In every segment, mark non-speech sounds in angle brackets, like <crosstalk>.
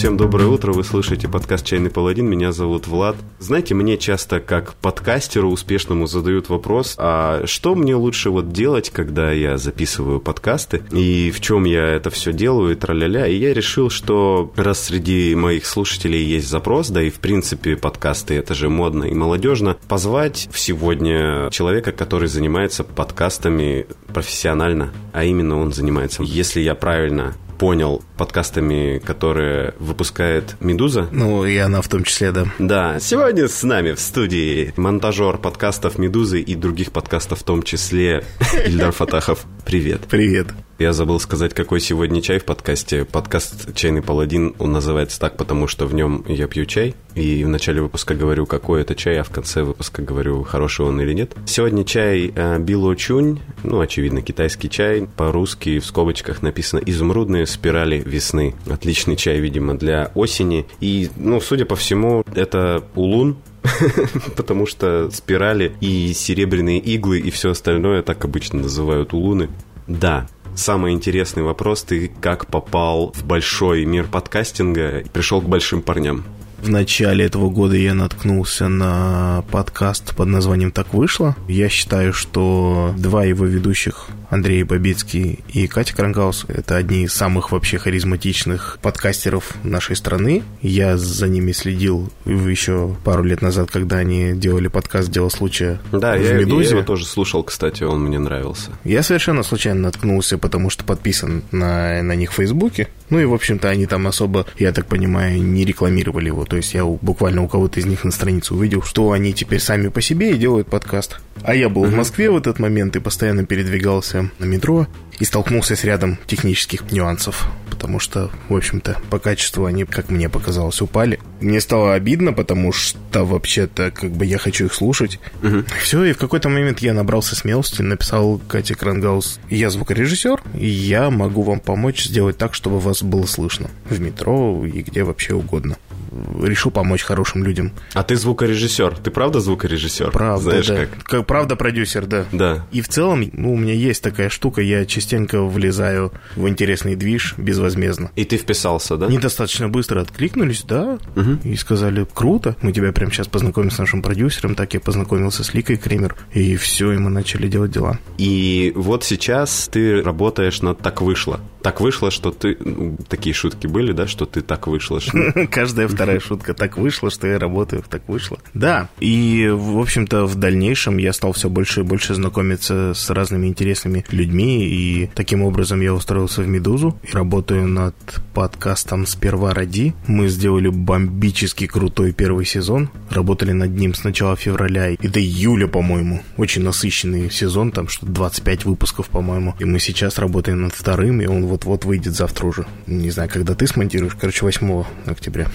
Всем доброе утро, вы слышите подкаст «Чайный паладин», меня зовут Влад. Знаете, мне часто как подкастеру успешному задают вопрос, а что мне лучше вот делать, когда я записываю подкасты, и в чем я это все делаю, и траля-ля, и я решил, что раз среди моих слушателей есть запрос, да и в принципе подкасты это же модно и молодежно, позвать сегодня человека, который занимается подкастами профессионально, а именно он занимается, если я правильно понял подкастами, которые выпускает «Медуза». Ну, и она в том числе, да. Да, сегодня с нами в студии монтажер подкастов «Медузы» и других подкастов в том числе <laughs> Ильдар Фатахов. Привет. Привет. Я забыл сказать, какой сегодня чай в подкасте. Подкаст «Чайный паладин», он называется так, потому что в нем я пью чай, и в начале выпуска говорю, какой это чай, а в конце выпуска говорю, хороший он или нет. Сегодня чай э, Било Чунь, ну, очевидно, китайский чай. По-русски в скобочках написано «Изумрудные спирали весны». Отличный чай, видимо, для осени. И, ну, судя по всему, это улун, <laughs> потому что спирали и серебряные иглы и все остальное так обычно называют улуны. Да, Самый интересный вопрос, ты как попал в большой мир подкастинга и пришел к большим парням? В начале этого года я наткнулся на подкаст под названием «Так вышло». Я считаю, что два его ведущих Андрей Бабицкий и Катя Крангаус. Это одни из самых вообще харизматичных подкастеров нашей страны. Я за ними следил еще пару лет назад, когда они делали подкаст «Дело случая» да, в я, «Медузе». я его тоже слушал, кстати, он мне нравился. Я совершенно случайно наткнулся, потому что подписан на, на них в Фейсбуке. Ну и, в общем-то, они там особо, я так понимаю, не рекламировали его. То есть я буквально у кого-то из них на странице увидел, что они теперь сами по себе и делают подкаст. А я был в Москве в этот момент и постоянно передвигался на метро и столкнулся с рядом технических нюансов, потому что, в общем-то, по качеству они, как мне показалось, упали. Мне стало обидно, потому что вообще-то как бы я хочу их слушать. Uh-huh. Все, и в какой-то момент я набрался смелости, написал Кате Крангаус, я звукорежиссер, и я могу вам помочь сделать так, чтобы вас было слышно в метро и где вообще угодно решил помочь хорошим людям. А ты звукорежиссер? Ты правда звукорежиссер? Правда, Знаешь, да. Как? как правда продюсер, да. Да. И в целом, ну, у меня есть такая штука, я частенько влезаю в интересный движ безвозмездно. И ты вписался, да? Недостаточно быстро откликнулись, да, угу. и сказали, круто, мы тебя прямо сейчас познакомим с нашим продюсером, так я познакомился с Ликой Кремер, и все, и мы начали делать дела. И вот сейчас ты работаешь над «Так вышло». Так вышло, что ты... Ну, такие шутки были, да, что ты так вышло? <laughs> Каждая вторая шутка. Так вышло, что я работаю, так вышло. Да, и, в общем-то, в дальнейшем я стал все больше и больше знакомиться с разными интересными людьми, и таким образом я устроился в «Медузу» и работаю над подкастом «Сперва ради». Мы сделали бомбически крутой первый сезон, работали над ним с начала февраля и до июля, по-моему. Очень насыщенный сезон, там что 25 выпусков, по-моему. И мы сейчас работаем над вторым, и он вот-вот выйдет завтра уже. Не знаю, когда ты смонтируешь, короче, 8 октября.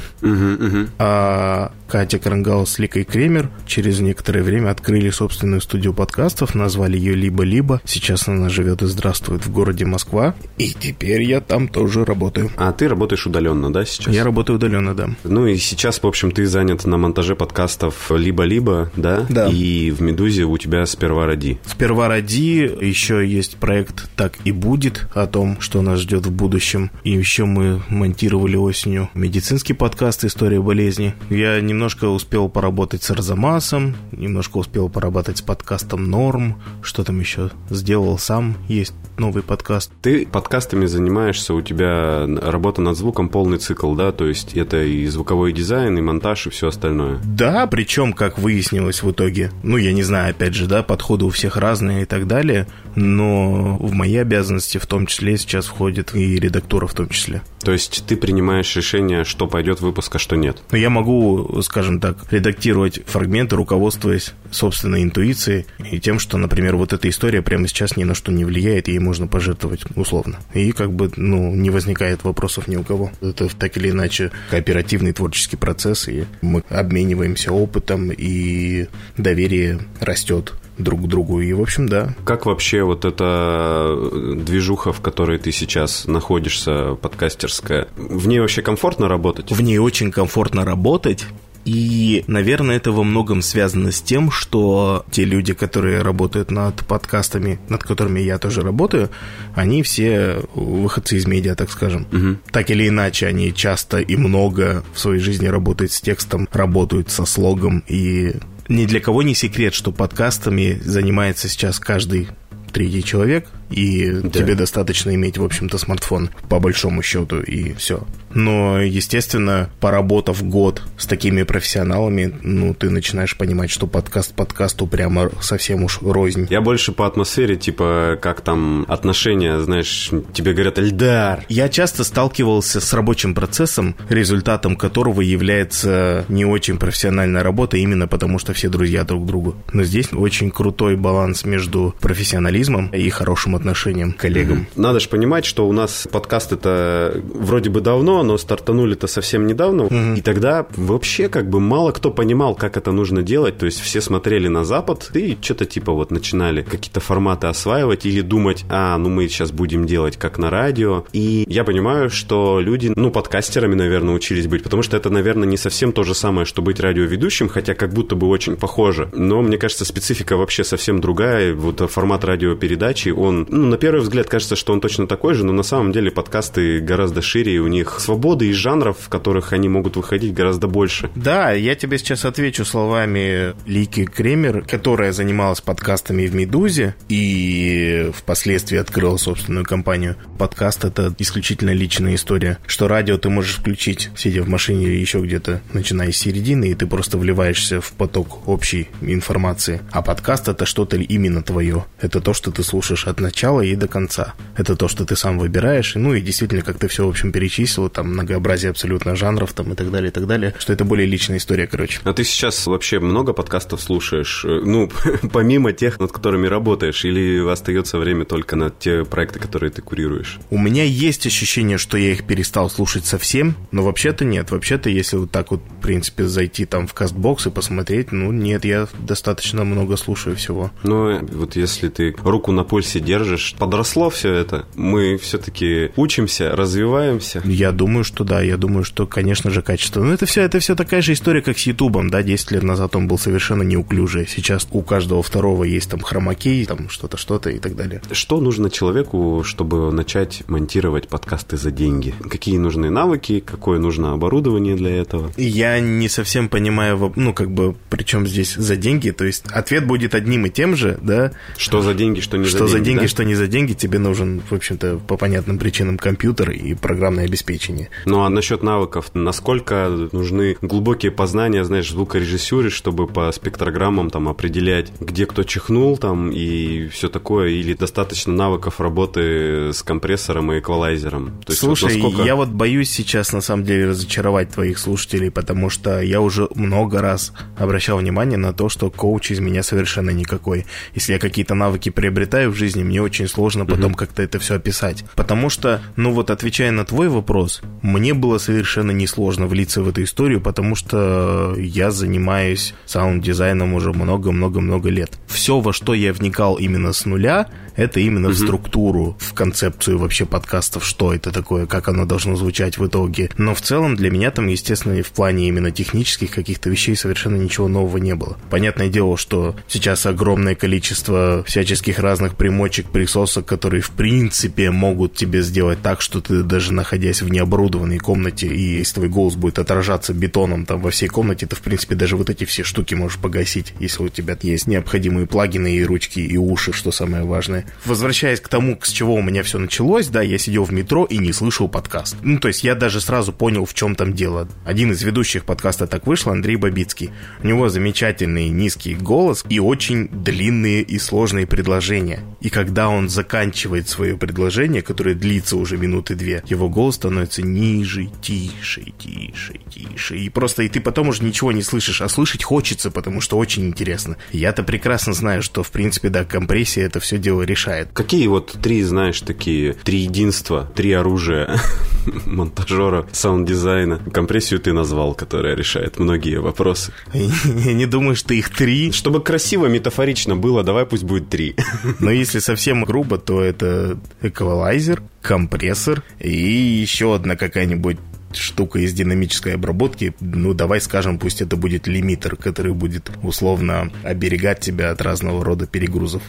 А Катя Крангаус с Ликой Кремер через некоторое время открыли собственную студию подкастов, назвали ее «Либо-либо». Сейчас она живет и здравствует в городе Москва. И теперь я там тоже работаю. А ты работаешь удаленно, да, сейчас? Я работаю удаленно, да. Ну и сейчас, в общем, ты занят на монтаже подкастов «Либо-либо», да? Да. И в «Медузе» у тебя «Сперва ради». «Сперва ради» еще есть проект «Так и будет» о том, что нас ждет в будущем. И еще мы монтировали осенью медицинский подкаст «История болезни». Я немножко успел поработать с Арзамасом, немножко успел поработать с подкастом «Норм», что там еще сделал сам, есть новый подкаст. Ты подкастами занимаешься, у тебя работа над звуком полный цикл, да? То есть это и звуковой дизайн, и монтаж, и все остальное. Да, причем, как выяснилось в итоге, ну, я не знаю, опять же, да, подходы у всех разные и так далее, но в мои обязанности в том числе сейчас входит и редактура в том числе. То есть ты принимаешь решение, что пойдет в выпуск, а что нет? Но я могу, скажем так, редактировать фрагменты, руководствуясь собственной интуицией и тем, что, например, вот эта история прямо сейчас ни на что не влияет, ей можно пожертвовать условно. И как бы, ну, не возникает вопросов ни у кого. Это так или иначе кооперативный творческий процесс, и мы обмениваемся опытом, и доверие растет друг к другу. И, в общем, да. Как вообще вот эта движуха, в которой ты сейчас находишься, подкастерская, в ней вообще комфортно работать? В ней очень комфортно работать, И, наверное, это во многом связано с тем, что те люди, которые работают над подкастами, над которыми я тоже работаю, они все выходцы из медиа, так скажем. Угу. Так или иначе, они часто и много в своей жизни работают с текстом, работают со слогом и ни для кого не секрет, что подкастами занимается сейчас каждый третий человек, и да. тебе достаточно иметь, в общем-то, смартфон, по большому счету, и все. Но, естественно, поработав год с такими профессионалами, ну, ты начинаешь понимать, что подкаст подкасту прямо совсем уж рознь. Я больше по атмосфере, типа, как там отношения, знаешь, тебе говорят «Эльдар». Я часто сталкивался с рабочим процессом, результатом которого является не очень профессиональная работа, именно потому что все друзья друг другу. Но здесь очень крутой баланс между профессионализмом и хорошим отношением к коллегам. Надо же понимать, что у нас подкаст это вроде бы давно, но стартанули-то совсем недавно, mm-hmm. и тогда вообще как бы мало кто понимал, как это нужно делать, то есть все смотрели на Запад и что-то типа вот начинали какие-то форматы осваивать или думать, а, ну мы сейчас будем делать как на радио, и я понимаю, что люди, ну, подкастерами, наверное, учились быть, потому что это, наверное, не совсем то же самое, что быть радиоведущим, хотя как будто бы очень похоже, но мне кажется, специфика вообще совсем другая, вот формат радиопередачи, он, ну, на первый взгляд кажется, что он точно такой же, но на самом деле подкасты гораздо шире, и у них свободы и жанров, в которых они могут выходить, гораздо больше. Да, я тебе сейчас отвечу словами Лики Кремер, которая занималась подкастами в «Медузе» и впоследствии открыла собственную компанию. Подкаст — это исключительно личная история, что радио ты можешь включить, сидя в машине или еще где-то, начиная с середины, и ты просто вливаешься в поток общей информации. А подкаст — это что-то именно твое. Это то, что ты слушаешь от начала и до конца. Это то, что ты сам выбираешь, ну и действительно, как ты все, в общем, перечислил, там многообразие абсолютно жанров там и так далее, и так далее, что это более личная история, короче. А ты сейчас вообще много подкастов слушаешь? Э, ну, <laughs> помимо тех, над которыми работаешь, или остается время только на те проекты, которые ты курируешь? У меня есть ощущение, что я их перестал слушать совсем, но вообще-то нет. Вообще-то, если вот так вот, в принципе, зайти там в кастбокс и посмотреть, ну, нет, я достаточно много слушаю всего. Ну, вот если ты руку на пульсе держишь, подросло все это, мы все-таки учимся, развиваемся. Я думаю, что да, я думаю, что, конечно же, качество. Но это все, это все такая же история, как с Ютубом, да, 10 лет назад он был совершенно неуклюжий. Сейчас у каждого второго есть там хромакей, там что-то, что-то и так далее. Что нужно человеку, чтобы начать монтировать подкасты за деньги? Какие нужны навыки, какое нужно оборудование для этого? Я не совсем понимаю, ну, как бы, причем здесь за деньги, то есть ответ будет одним и тем же, да? Что за деньги, что не что за деньги, за деньги, да? Что не за деньги, тебе нужен, в общем-то, по понятным причинам компьютер и программное обеспечение. Ну а насчет навыков, насколько нужны глубокие познания, знаешь, звукорежиссуры, чтобы по спектрограммам там определять, где кто чихнул там и все такое, или достаточно навыков работы с компрессором и эквалайзером? То есть Слушай, вот насколько... я вот боюсь сейчас на самом деле разочаровать твоих слушателей, потому что я уже много раз обращал внимание на то, что коуч из меня совершенно никакой. Если я какие-то навыки приобретаю в жизни, мне очень сложно потом угу. как-то это все описать. Потому что, ну вот отвечая на твой вопрос, мне было совершенно несложно влиться в эту историю, потому что я занимаюсь саунд-дизайном уже много-много-много лет. Все, во что я вникал именно с нуля, это именно угу. в структуру, в концепцию вообще подкастов, что это такое, как оно должно звучать в итоге. Но в целом для меня там, естественно, в плане именно технических каких-то вещей совершенно ничего нового не было. Понятное дело, что сейчас огромное количество всяческих разных примочек, присосок, которые в принципе могут тебе сделать так, что ты даже находясь в необорудованной комнате, и если твой голос будет отражаться бетоном там во всей комнате, ты в принципе даже вот эти все штуки можешь погасить, если у тебя есть необходимые плагины и ручки, и уши, что самое важное. Возвращаясь к тому, с чего у меня все началось, да, я сидел в метро и не слышал подкаст. Ну, то есть я даже сразу понял, в чем там дело. Один из ведущих подкаста так вышел, Андрей Бабицкий. У него замечательный низкий голос и очень длинные и сложные предложения. И когда он заканчивает свое предложение, которое длится уже минуты две, его голос становится ниже, тише, тише, тише. И просто и ты потом уже ничего не слышишь, а слышать хочется, потому что очень интересно. Я-то прекрасно знаю, что, в принципе, да, компрессия это все дело решает. Какие вот три, знаешь, такие, три единства, три оружия <laughs> монтажера саунд-дизайна? Компрессию ты назвал, которая решает многие вопросы. <laughs> Я не думаю, что их три. Чтобы красиво, метафорично было, давай пусть будет три. <laughs> Но если совсем грубо, то это эквалайзер, компрессор и еще одна какая-нибудь штука из динамической обработки, ну, давай скажем, пусть это будет лимитер, который будет условно оберегать тебя от разного рода перегрузов.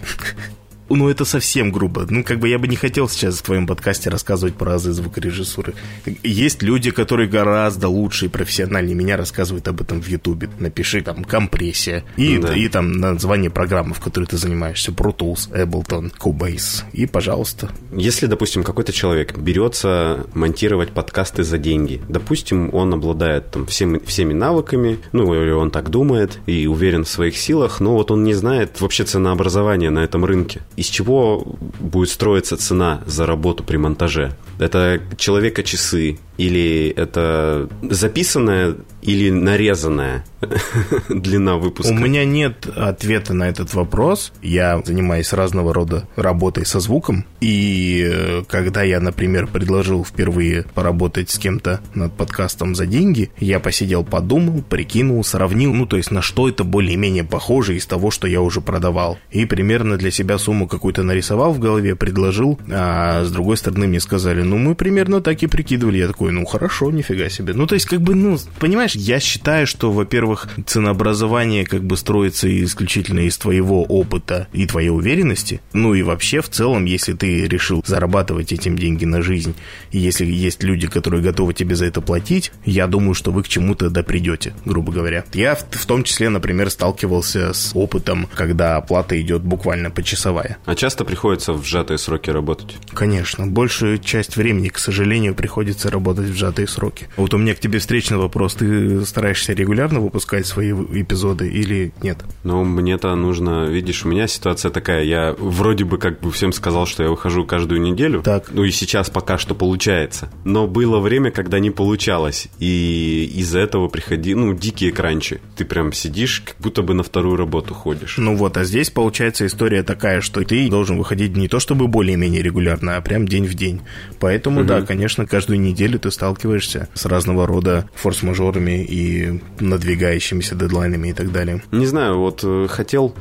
Ну, это совсем грубо. Ну, как бы я бы не хотел сейчас в твоем подкасте рассказывать про азы звукорежиссуры. Есть люди, которые гораздо лучше и профессиональнее меня рассказывают об этом в Ютубе. Напиши там компрессия и, да. и там название программы, в которой ты занимаешься. Pro Tools, Ableton, Cubase. И, пожалуйста. Если, допустим, какой-то человек берется монтировать подкасты за деньги, допустим, он обладает там всеми, всеми навыками, ну, или он так думает и уверен в своих силах, но вот он не знает вообще ценообразования на этом рынке из чего будет строиться цена за работу при монтаже? Это человека часы, или это записанная или нарезанная <laughs> длина выпуска? У меня нет ответа на этот вопрос. Я занимаюсь разного рода работой со звуком. И э, когда я, например, предложил впервые поработать с кем-то над подкастом за деньги, я посидел, подумал, прикинул, сравнил, ну, то есть на что это более-менее похоже из того, что я уже продавал. И примерно для себя сумму какую-то нарисовал в голове, предложил, а с другой стороны мне сказали, ну, мы примерно так и прикидывали. Я такой, ну хорошо, нифига себе. Ну, то есть, как бы, ну, понимаешь, я считаю, что, во-первых, ценообразование как бы строится исключительно из твоего опыта и твоей уверенности. Ну и вообще, в целом, если ты решил зарабатывать этим деньги на жизнь, и если есть люди, которые готовы тебе за это платить, я думаю, что вы к чему-то допридете, грубо говоря. Я в, в том числе, например, сталкивался с опытом, когда оплата идет буквально почасовая. А часто приходится в сжатые сроки работать? Конечно. Большую часть времени, к сожалению, приходится работать работать в сжатые сроки. Вот у меня к тебе встречный вопрос. Ты стараешься регулярно выпускать свои эпизоды или нет? Ну, мне-то нужно... Видишь, у меня ситуация такая. Я вроде бы как бы всем сказал, что я выхожу каждую неделю. Так. Ну и сейчас пока что получается. Но было время, когда не получалось. И из-за этого приходи... Ну, дикие кранчи. Ты прям сидишь, как будто бы на вторую работу ходишь. Ну вот, а здесь получается история такая, что ты должен выходить не то чтобы более-менее регулярно, а прям день в день. Поэтому, угу. да, конечно, каждую неделю ты сталкиваешься с разного рода форс-мажорами и надвигающимися дедлайнами и так далее. Не знаю, вот э, хотел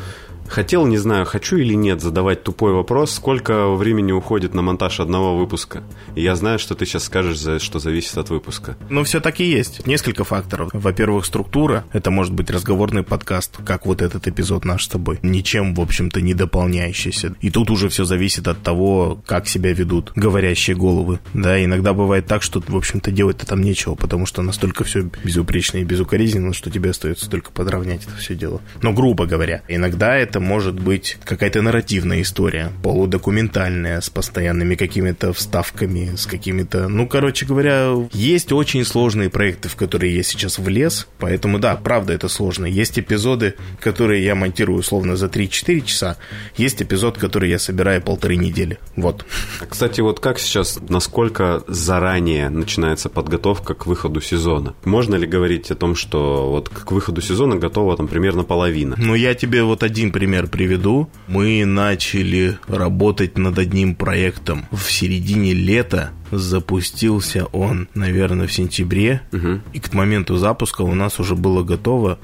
Хотел, не знаю, хочу или нет, задавать тупой вопрос, сколько времени уходит на монтаж одного выпуска. И я знаю, что ты сейчас скажешь, что зависит от выпуска. Ну, все таки есть. Несколько факторов. Во-первых, структура. Это может быть разговорный подкаст, как вот этот эпизод наш с тобой. Ничем, в общем-то, не дополняющийся. И тут уже все зависит от того, как себя ведут говорящие головы. Да, иногда бывает так, что, в общем-то, делать-то там нечего, потому что настолько все безупречно и безукоризненно, что тебе остается только подровнять это все дело. Но, грубо говоря, иногда это это может быть какая-то нарративная история, полудокументальная, с постоянными какими-то вставками, с какими-то... Ну, короче говоря, есть очень сложные проекты, в которые я сейчас влез, поэтому, да, правда, это сложно. Есть эпизоды, которые я монтирую условно за 3-4 часа, есть эпизод, который я собираю полторы недели. Вот. Кстати, вот как сейчас, насколько заранее начинается подготовка к выходу сезона? Можно ли говорить о том, что вот к выходу сезона готова там примерно половина? Ну, я тебе вот один пример пример приведу. Мы начали работать над одним проектом в середине лета. Запустился он, наверное, в сентябре. Угу. И к моменту запуска у нас уже было готово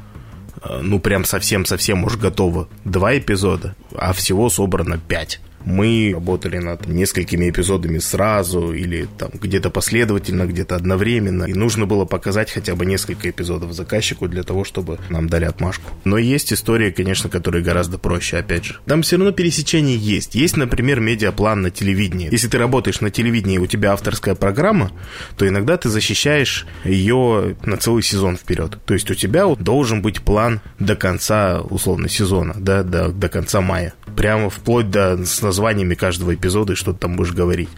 э, ну, прям совсем-совсем уж готово. Два эпизода, а всего собрано пять мы работали над несколькими эпизодами сразу или там где-то последовательно, где-то одновременно. И нужно было показать хотя бы несколько эпизодов заказчику для того, чтобы нам дали отмашку. Но есть истории, конечно, которые гораздо проще, опять же. Там все равно пересечение есть. Есть, например, медиаплан на телевидении. Если ты работаешь на телевидении, у тебя авторская программа, то иногда ты защищаешь ее на целый сезон вперед. То есть у тебя должен быть план до конца, условно, сезона, да, до, до конца мая. Прямо вплоть до названиями каждого эпизода и что ты там будешь говорить.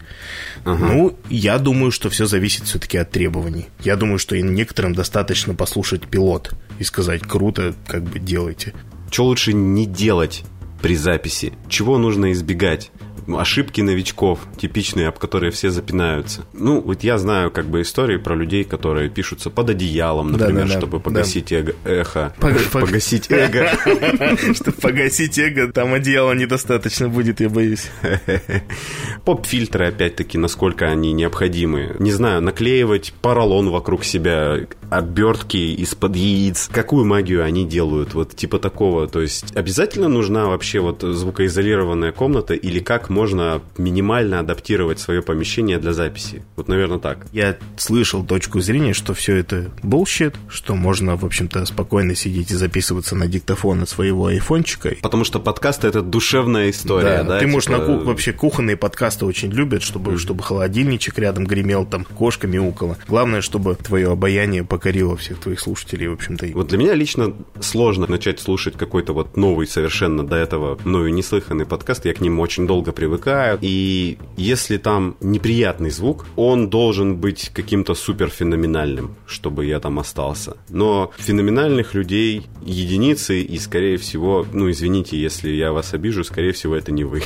Ага. Ну, я думаю, что все зависит все-таки от требований. Я думаю, что некоторым достаточно послушать пилот и сказать, круто, как бы делайте. Что лучше не делать при записи? Чего нужно избегать? Ошибки новичков, типичные, об которые все запинаются. Ну, вот я знаю как бы истории про людей, которые пишутся под одеялом, например, да, да, чтобы погасить да. эго, эхо. <laughs> Погасить эго. <laughs> Чтобы погасить эго, там одеяла недостаточно будет, я боюсь. <laughs> Поп-фильтры, опять-таки, насколько они необходимы. Не знаю, наклеивать поролон вокруг себя, обертки из-под яиц. Какую магию они делают? Вот типа такого. То есть обязательно нужна вообще вот звукоизолированная комната или как можно минимально адаптировать свое помещение для записи. Вот, наверное, так. Я слышал точку зрения, что все это bullshit, что можно, в общем-то, спокойно сидеть и записываться на диктофон своего айфончика. Потому что подкасты — это душевная история, да? да ты типа... можешь на кух... вообще кухонные подкасты очень любят, чтобы, mm. чтобы холодильничек рядом гремел, там кошка мяукала. Главное, чтобы твое обаяние покорило всех твоих слушателей, в общем-то. Вот для меня лично сложно начать слушать какой-то вот новый, совершенно до этого мною неслыханный подкаст. Я к ним очень долго привыкаю. И если там неприятный звук, он должен быть каким-то супер феноменальным, чтобы я там остался. Но феноменальных людей единицы, и, скорее всего, ну, извините, если я вас обижу, скорее всего, это не вы.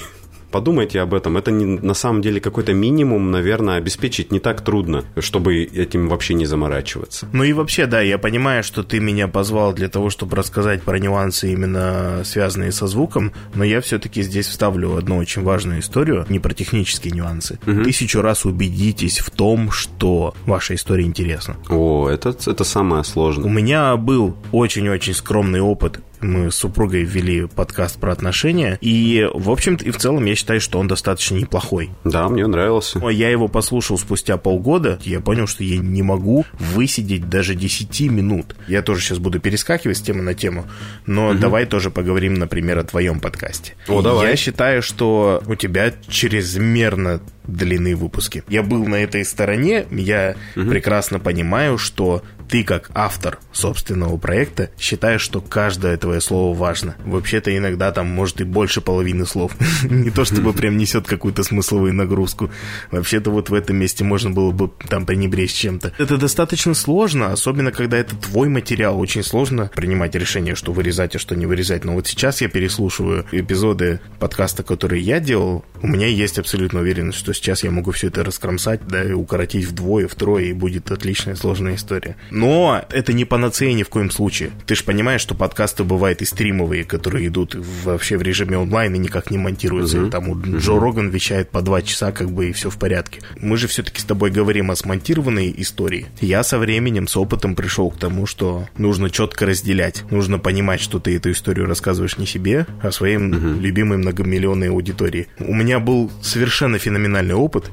Подумайте об этом. Это не, на самом деле какой-то минимум, наверное, обеспечить не так трудно, чтобы этим вообще не заморачиваться. Ну и вообще, да, я понимаю, что ты меня позвал для того, чтобы рассказать про нюансы, именно связанные со звуком, но я все-таки здесь вставлю одну очень важную историю, не про технические нюансы. Угу. Тысячу раз убедитесь в том, что ваша история интересна. О, это, это самое сложное. У меня был очень-очень скромный опыт мы с супругой ввели подкаст про отношения, и, в общем-то, и в целом я считаю, что он достаточно неплохой. Да, мне нравился. Я его послушал спустя полгода, я понял, что я не могу высидеть даже 10 минут. Я тоже сейчас буду перескакивать с темы на тему, но угу. давай тоже поговорим, например, о твоем подкасте. О, давай. Я считаю, что у тебя чрезмерно длины выпуски. Я был на этой стороне, я угу. прекрасно понимаю, что ты как автор собственного проекта считаешь, что каждое твое слово важно. Вообще-то иногда там может и больше половины слов. <laughs> Не то чтобы прям несет какую-то смысловую нагрузку. Вообще-то вот в этом месте можно было бы там пренебречь чем-то. Это достаточно сложно, особенно когда это твой материал. Очень сложно принимать решение, что вырезать, а что не вырезать. Но вот сейчас я переслушиваю эпизоды подкаста, которые я делал. У меня есть абсолютно уверенность, что сейчас я могу все это раскромсать, да, и укоротить вдвое, втрое, и будет отличная сложная история. Но это не панацея ни в коем случае. Ты же понимаешь, что подкасты бывают и стримовые, которые идут вообще в режиме онлайн и никак не монтируются. Uh-huh. Там uh-huh. Джо Роган вещает по два часа, как бы, и все в порядке. Мы же все-таки с тобой говорим о смонтированной истории. Я со временем, с опытом пришел к тому, что нужно четко разделять. Нужно понимать, что ты эту историю рассказываешь не себе, а своим uh-huh. любимой многомиллионной аудитории. У меня был совершенно феноменальный опыт.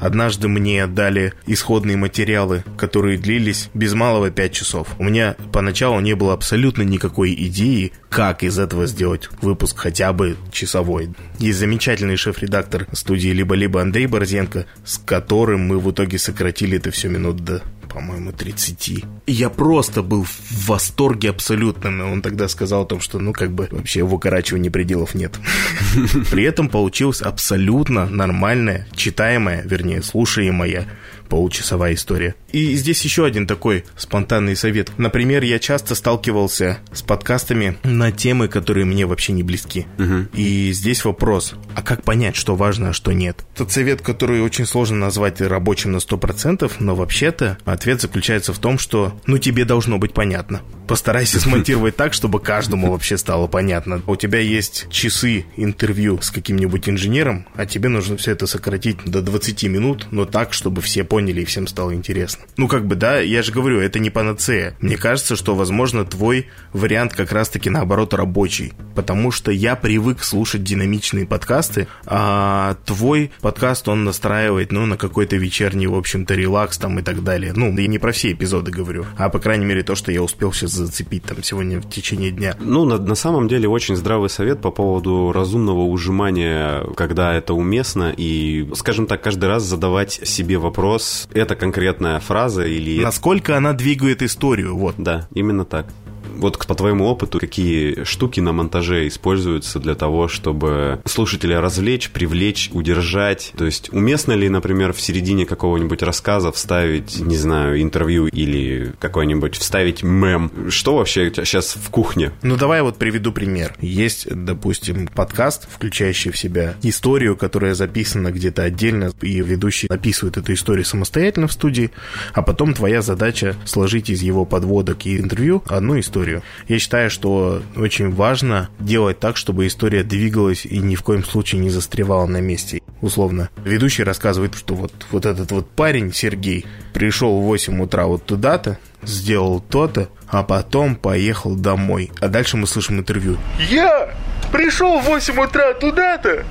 Однажды мне дали исходные материалы, которые длились без малого 5 часов. У меня поначалу не было абсолютно никакой идеи, как из этого сделать выпуск хотя бы часовой. Есть замечательный шеф-редактор студии «Либо-либо» Андрей Борзенко, с которым мы в итоге сократили это все минут до по-моему, 30. И я просто был в восторге абсолютно. Он тогда сказал о том, что, ну, как бы, вообще в укорачивании пределов нет. <laughs> При этом получилась абсолютно нормальная, читаемая, вернее, слушаемая получасовая история. И здесь еще один такой спонтанный совет. Например, я часто сталкивался с подкастами на темы, которые мне вообще не близки. Угу. И здесь вопрос, а как понять, что важно, а что нет? Тот совет, который очень сложно назвать рабочим на 100%, но вообще-то ответ заключается в том, что ну тебе должно быть понятно. Постарайся смонтировать так, чтобы каждому вообще стало понятно. У тебя есть часы интервью с каким-нибудь инженером, а тебе нужно все это сократить до 20 минут, но так, чтобы все поняли и всем стало интересно. Ну, как бы, да, я же говорю, это не панацея. Мне кажется, что, возможно, твой вариант как раз-таки наоборот рабочий. Потому что я привык слушать динамичные подкасты, а твой подкаст, он настраивает, ну, на какой-то вечерний, в общем-то, релакс там и так далее. Ну, я не про все эпизоды говорю, а, по крайней мере, то, что я успел сейчас зацепить там сегодня в течение дня. Ну, на, на самом деле, очень здравый совет по поводу разумного ужимания, когда это уместно, и, скажем так, каждый раз задавать себе вопрос, это конкретная фраза или... Насколько она двигает историю, вот. Да, именно так. Вот по твоему опыту, какие штуки на монтаже используются для того, чтобы слушателя развлечь, привлечь, удержать? То есть уместно ли, например, в середине какого-нибудь рассказа вставить, не знаю, интервью или какой-нибудь вставить мем? Что вообще сейчас в кухне? Ну, давай вот приведу пример. Есть, допустим, подкаст, включающий в себя историю, которая записана где-то отдельно, и ведущий описывает эту историю самостоятельно в студии, а потом твоя задача сложить из его подводок и интервью одну историю историю. Я считаю, что очень важно делать так, чтобы история двигалась и ни в коем случае не застревала на месте. Условно, ведущий рассказывает, что вот, вот этот вот парень, Сергей, пришел в 8 утра вот туда-то, сделал то-то, а потом поехал домой. А дальше мы слышим интервью. Я пришел в 8 утра туда-то,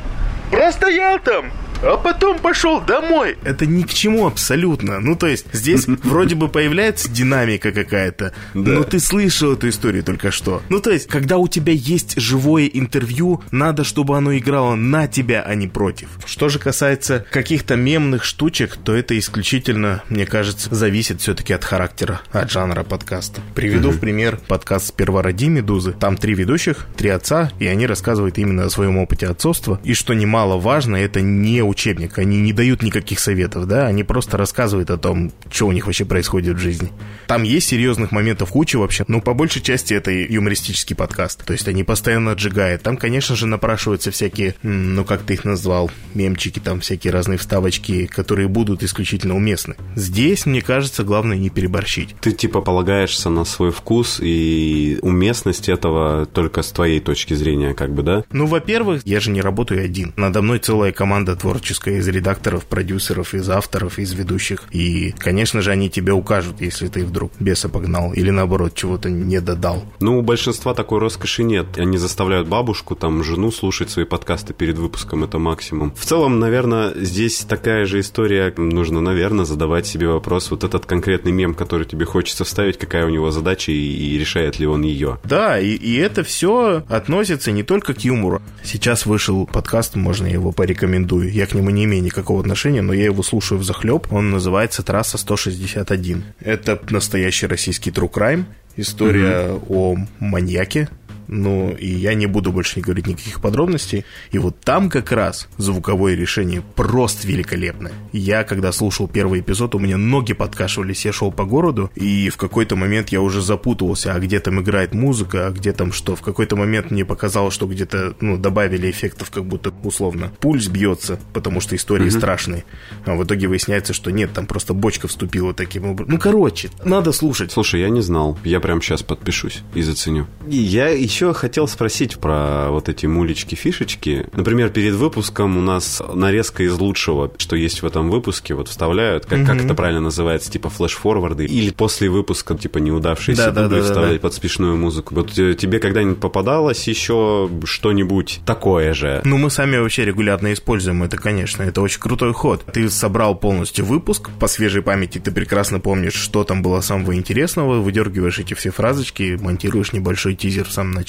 простоял там, а потом пошел домой. Это ни к чему абсолютно. Ну, то есть, здесь <laughs> вроде бы появляется динамика какая-то, Да. но ты слышал эту историю только что. Ну, то есть, когда у тебя есть живое интервью, надо, чтобы оно играло на тебя, а не против. Что же касается каких-то мемных штучек, то это исключительно, мне кажется, зависит все-таки от характера, от жанра подкаста. Приведу в пример подкаст «Сперва роди Медузы». Там три ведущих, три отца, и они рассказывают именно о своем опыте отцовства. И что немаловажно, это не учебник, они не дают никаких советов, да, они просто рассказывают о том, что у них вообще происходит в жизни. Там есть серьезных моментов куча вообще, но по большей части это юмористический подкаст. То есть они постоянно отжигают. Там, конечно же, напрашиваются всякие, ну как ты их назвал, мемчики, там всякие разные вставочки, которые будут исключительно уместны. Здесь, мне кажется, главное не переборщить. Ты типа полагаешься на свой вкус и уместность этого только с твоей точки зрения, как бы, да? Ну, во-первых, я же не работаю один. Надо мной целая команда творческая из редакторов, продюсеров, из авторов, из ведущих. И, конечно же, они тебе укажут, если ты вдруг беса погнал или, наоборот, чего-то не додал. Ну, у большинства такой роскоши нет. Они заставляют бабушку, там, жену слушать свои подкасты перед выпуском, это максимум. В целом, наверное, здесь такая же история. Нужно, наверное, задавать себе вопрос, вот этот конкретный мем, который тебе хочется вставить, какая у него задача и, и решает ли он ее. Да, и, и это все относится не только к юмору. Сейчас вышел подкаст, можно его порекомендую. Я к нему не имею никакого отношения, но я его слушаю в захлеб. Он называется «Трасса 161». Это настоящий российский true crime. История о маньяке, ну, и я не буду больше не говорить никаких подробностей. И вот там как раз звуковое решение просто великолепное. Я, когда слушал первый эпизод, у меня ноги подкашивались, я шел по городу, и в какой-то момент я уже запутывался, а где там играет музыка, а где там что. В какой-то момент мне показалось, что где-то, ну, добавили эффектов, как будто, условно, пульс бьется, потому что истории страшные. А в итоге выясняется, что нет, там просто бочка вступила таким образом. Ну, короче, надо слушать. Слушай, я не знал. Я прям сейчас подпишусь и заценю. И я еще хотел спросить про вот эти мулечки-фишечки. Например, перед выпуском у нас нарезка из лучшего, что есть в этом выпуске, вот вставляют, как, как это правильно называется, типа флеш-форварды, или после выпуска, типа неудавшиеся Да-да-да-да-да. дубли вставлять под смешную музыку. Вот э, тебе когда-нибудь попадалось еще что-нибудь такое же? Ну, мы сами вообще регулярно используем это, конечно. Это очень крутой ход. Ты собрал полностью выпуск, по свежей памяти ты прекрасно помнишь, что там было самого интересного, выдергиваешь эти все фразочки, монтируешь небольшой тизер в самом начале.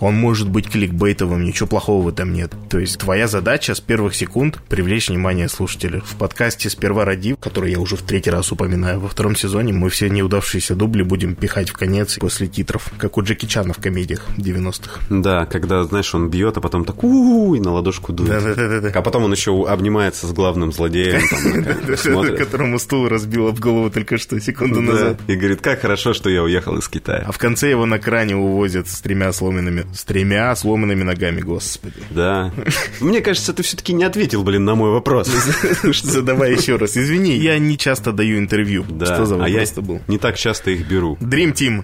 Он может быть кликбейтовым, ничего плохого в этом нет. То есть твоя задача с первых секунд привлечь внимание слушателя. В подкасте «Сперва ради», который я уже в третий раз упоминаю, во втором сезоне мы все неудавшиеся дубли будем пихать в конец после титров, как у Джеки Чана в комедиях 90-х. Да, когда, знаешь, он бьет, а потом так у и на ладошку дует. Да-да-да-да. А потом он еще обнимается с главным злодеем, <laughs> которому стул разбил об голову только что секунду Да. назад. И говорит, как хорошо, что я уехал из Китая. А в конце его на кране увозят с тремя сломанными, с тремя сломанными ногами, господи. Да. Мне кажется, ты все-таки не ответил, блин, на мой вопрос. <laughs> Задавай еще раз. Извини, я не часто даю интервью. Да, Что за а я вопрос-то был? не так часто их беру. Dream Team.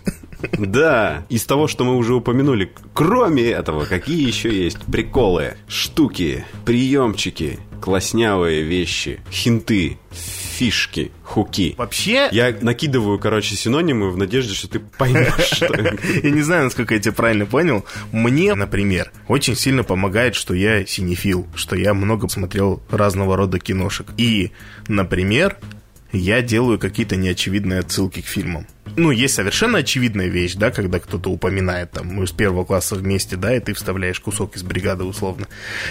Да, из того, что мы уже упомянули, кроме этого, какие еще есть приколы, штуки, приемчики, класснявые вещи, хинты, фишки, хуки. Вообще, Я накидываю, короче, синонимы в надежде, что ты поймешь, что... <laughs> я не знаю, насколько я тебя правильно понял. Мне, например, очень сильно помогает, что я синефил, что я много смотрел разного рода киношек. И, например, я делаю какие-то неочевидные отсылки к фильмам. Ну, есть совершенно очевидная вещь, да, когда кто-то упоминает, там, мы с первого класса вместе, да, и ты вставляешь кусок из бригады условно.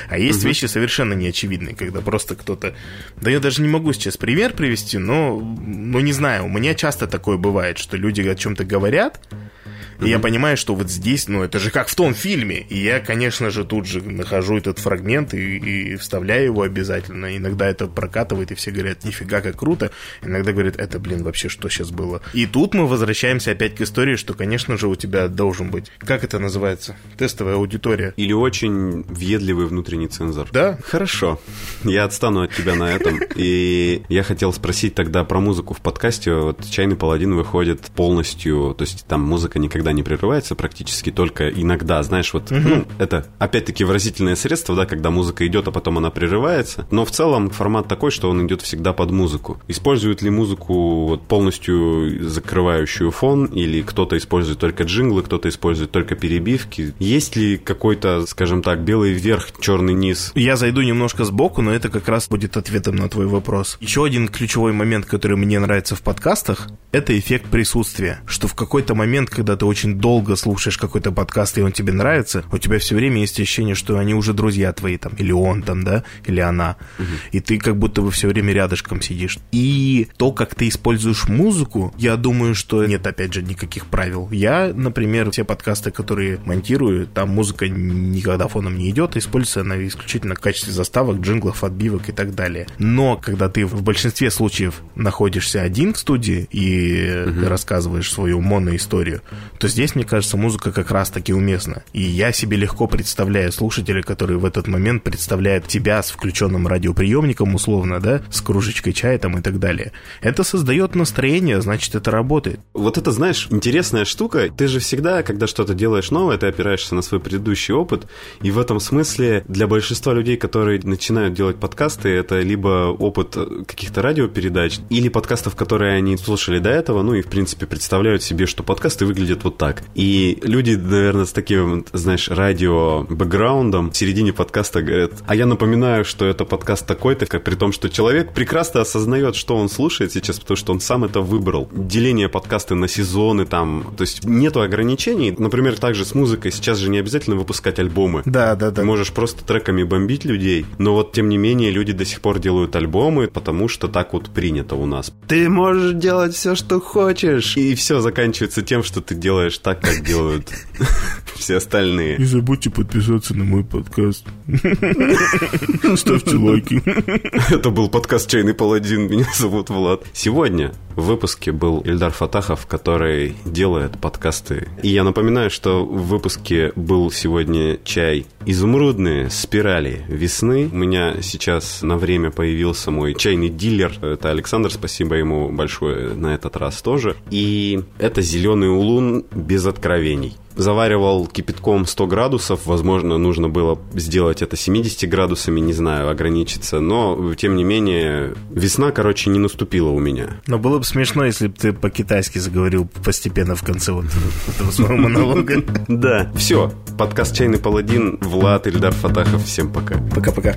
А есть вещи совершенно неочевидные, когда просто кто-то... Да я даже не могу сейчас пример привести, но, ну, не знаю, у меня часто такое бывает, что люди о чем-то говорят, и я понимаю, что вот здесь, ну, это же как в том фильме. И я, конечно же, тут же нахожу этот фрагмент и, и вставляю его обязательно. Иногда это прокатывает, и все говорят, нифига, как круто. Иногда говорят, это, блин, вообще что сейчас было? И тут мы возвращаемся опять к истории, что, конечно же, у тебя должен быть, как это называется, тестовая аудитория. Или очень въедливый внутренний цензор. Да? Хорошо. Я отстану от тебя на этом. И я хотел спросить тогда про музыку в подкасте. Вот «Чайный паладин» выходит полностью, то есть там музыка никогда никогда не прерывается практически, только иногда, знаешь, вот, угу. ну, это опять-таки выразительное средство, да, когда музыка идет, а потом она прерывается, но в целом формат такой, что он идет всегда под музыку. Используют ли музыку вот полностью закрывающую фон, или кто-то использует только джинглы, кто-то использует только перебивки? Есть ли какой-то, скажем так, белый верх, черный низ? Я зайду немножко сбоку, но это как раз будет ответом на твой вопрос. Еще один ключевой момент, который мне нравится в подкастах, это эффект присутствия. Что в какой-то момент, когда ты очень долго слушаешь какой-то подкаст, и он тебе нравится, у тебя все время есть ощущение, что они уже друзья твои, там, или он там, да, или она. Угу. И ты как будто бы все время рядышком сидишь. И то, как ты используешь музыку, я думаю, что нет, опять же, никаких правил. Я, например, все подкасты, которые монтирую, там музыка никогда фоном не идет, используется она исключительно в качестве заставок, джинглов, отбивок и так далее. Но когда ты в большинстве случаев находишься один в студии и угу. рассказываешь свою моноисторию, то здесь, мне кажется, музыка как раз-таки уместна. И я себе легко представляю слушателя, который в этот момент представляет тебя с включенным радиоприемником, условно, да, с кружечкой чая там и так далее. Это создает настроение, значит, это работает. Вот это, знаешь, интересная штука. Ты же всегда, когда что-то делаешь новое, ты опираешься на свой предыдущий опыт. И в этом смысле для большинства людей, которые начинают делать подкасты, это либо опыт каких-то радиопередач, или подкастов, которые они слушали до этого, ну и, в принципе, представляют себе, что подкасты выглядят вот так. И люди, наверное, с таким, знаешь, радио-бэкграундом в середине подкаста говорят, а я напоминаю, что это подкаст такой-то, при том, что человек прекрасно осознает, что он слушает сейчас, потому что он сам это выбрал. Деление подкаста на сезоны там, то есть нету ограничений. Например, также с музыкой сейчас же не обязательно выпускать альбомы. Да, да, да. Ты можешь просто треками бомбить людей, но вот тем не менее люди до сих пор делают альбомы, потому что так вот принято у нас. Ты можешь делать все, что хочешь, и все заканчивается тем, что ты делаешь так, как делают <laughs> все остальные. Не забудьте подписаться на мой подкаст. Ставьте лайки. Это был подкаст «Чайный паладин». Меня зовут Влад. Сегодня в выпуске был Ильдар Фатахов, который делает подкасты. И я напоминаю, что в выпуске был сегодня чай «Изумрудные спирали весны». У меня сейчас на время появился мой чайный дилер. Это Александр, спасибо ему большое на этот раз тоже. И это «Зеленый улун без откровений» заваривал кипятком 100 градусов, возможно, нужно было сделать это 70 градусами, не знаю, ограничиться, но, тем не менее, весна, короче, не наступила у меня. Но было бы смешно, если бы ты по-китайски заговорил постепенно в конце вот этого своего монолога. <laughs> Да, все, подкаст «Чайный паладин», Влад, Ильдар Фатахов, всем пока. Пока-пока.